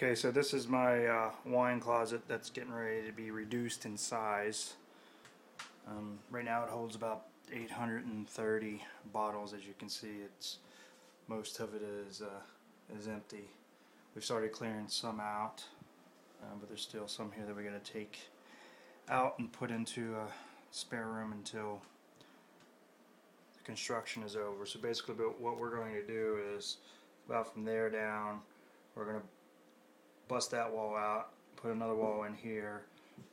Okay, so this is my uh, wine closet that's getting ready to be reduced in size. Um, right now it holds about 830 bottles. As you can see, it's most of it is uh, is empty. We've started clearing some out, um, but there's still some here that we're to take out and put into a spare room until the construction is over. So basically, what we're going to do is about from there down, we're to bust that wall out, put another wall in here,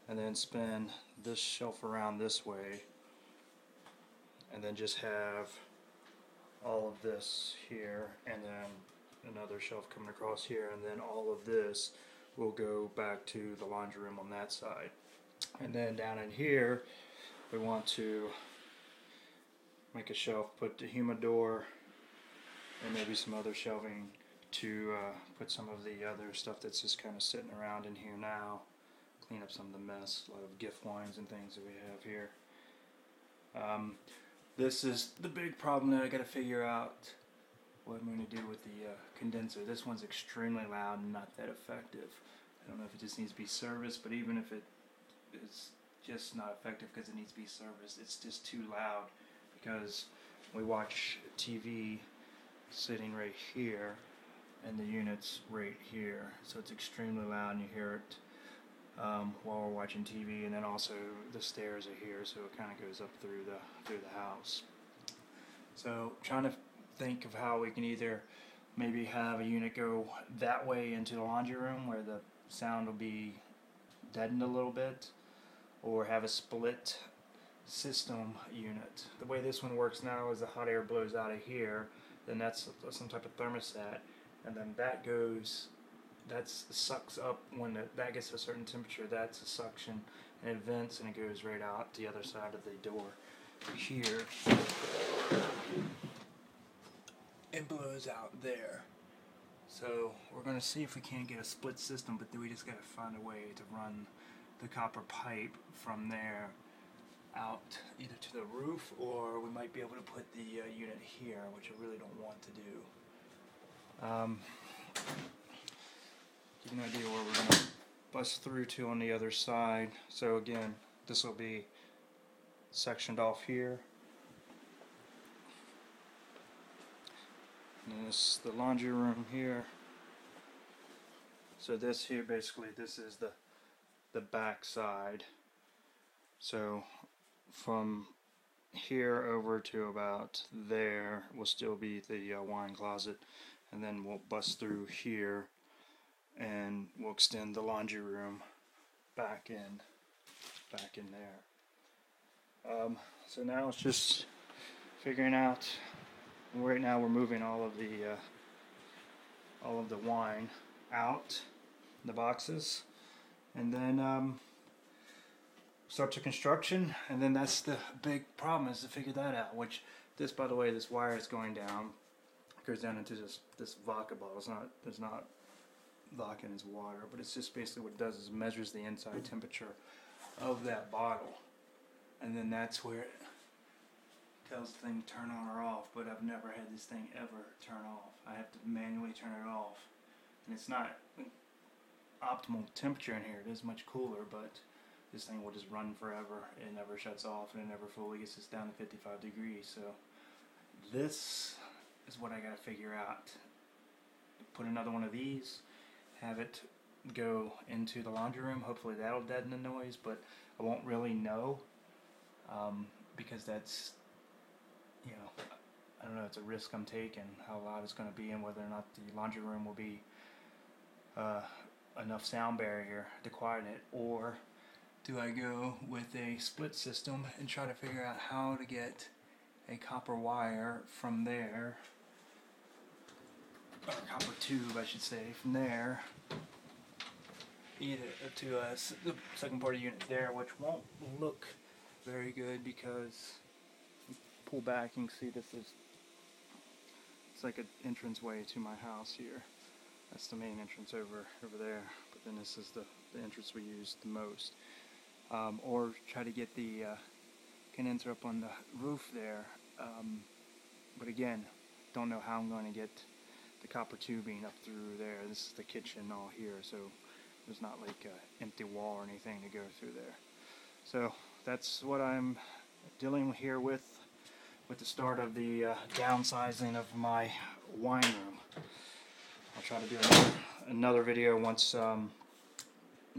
and then spin this shelf around this way, and then just have all of this here, and then another shelf coming across here, and then all of this will go back to the laundry room on that side. And then down in here, we want to make a shelf, put the humidor, and maybe some other shelving to uh, put some of the other stuff that's just kind of sitting around in here now, clean up some of the mess, a lot of gift wines and things that we have here. Um, this is the big problem that I got to figure out what I'm going to do with the uh, condenser. This one's extremely loud and not that effective. I don't know if it just needs to be serviced, but even if it is just not effective because it needs to be serviced, it's just too loud because we watch TV sitting right here and the unit's right here. So it's extremely loud and you hear it um, while we're watching TV and then also the stairs are here so it kind of goes up through the through the house. So trying to think of how we can either maybe have a unit go that way into the laundry room where the sound will be deadened a little bit or have a split system unit. The way this one works now is the hot air blows out of here then that's some type of thermostat and then that goes that sucks up when the, that gets to a certain temperature that's a suction and it vents and it goes right out the other side of the door here. It blows out there. So we're going to see if we can't get a split system but then we just got to find a way to run the copper pipe from there out either to the roof or we might be able to put the uh, unit here which I really don't want to do um, give you an idea where we're going to bust through to on the other side. So again, this will be sectioned off here. And this the laundry room here. So this here basically this is the the back side. So from here over to about there will still be the uh, wine closet and then we'll bust through here and we'll extend the laundry room back in back in there. Um, so now it's just figuring out right now we're moving all of the uh, all of the wine out the boxes and then um, start the construction and then that's the big problem is to figure that out which this by the way this wire is going down goes down into this this vodka bottle. It's not there's not vodka in its water, but it's just basically what it does is measures the inside temperature of that bottle, and then that's where it tells the thing to turn on or off. But I've never had this thing ever turn off. I have to manually turn it off, and it's not optimal temperature in here. It is much cooler, but this thing will just run forever. It never shuts off, and it never fully gets us down to 55 degrees. So this is what I gotta figure out. Put another one of these, have it go into the laundry room. Hopefully that'll deaden the noise, but I won't really know um, because that's, you know, I don't know, it's a risk I'm taking how loud it's going to be and whether or not the laundry room will be uh, enough sound barrier to quiet it, or do I go with a split system and try to figure out how to get a copper wire from there copper tube, I should say, from there either to uh, the second part of the unit there, which won't look very good because pull back and see this is it's like an entrance way to my house here. That's the main entrance over over there, but then this is the, the entrance we use the most. Um, or try to get the uh, condenser up on the roof there. Um, but again, don't know how I'm going to get the copper tubing up through there. This is the kitchen all here, so there's not like an empty wall or anything to go through there. So that's what I'm dealing here with with the start of the uh, downsizing of my wine room. I'll try to do another, another video once um,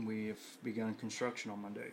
we've begun construction on Monday.